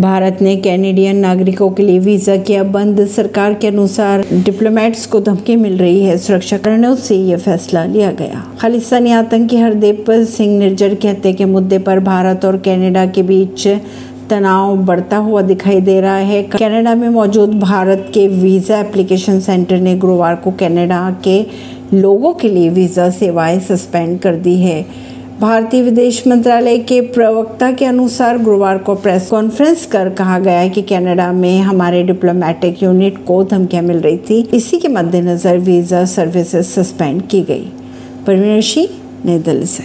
भारत ने कैनेडियन नागरिकों के लिए वीज़ा किया बंद। सरकार के अनुसार डिप्लोमेट्स को धमकी मिल रही है। सुरक्षा कारणों से यह फैसला लिया गया। खालिस्तानी आतंकी हरदीप सिंह निर्जर की हत्या के मुद्दे पर भारत और कनाडा के बीच तनाव बढ़ता हुआ दिखाई दे रहा है। कनाडा में मौजूद भारत के वीज़ा एप्लीकेशन सेंटर ने गुरुवार को कनाडा के लोगों के लिए वीज़ा सेवाएँ सस्पेंड कर दी है। भारतीय विदेश मंत्रालय के प्रवक्ता के अनुसार गुरुवार को प्रेस कॉन्फ्रेंस कर कहा गया कि कनाडा में हमारे डिप्लोमेटिक यूनिट को धमकियाँ मिल रही थी। इसी के मद्देनजर वीज़ा सर्विसेज़ सस्पेंड की गई। परवीन सिंह नई दिल्ली से।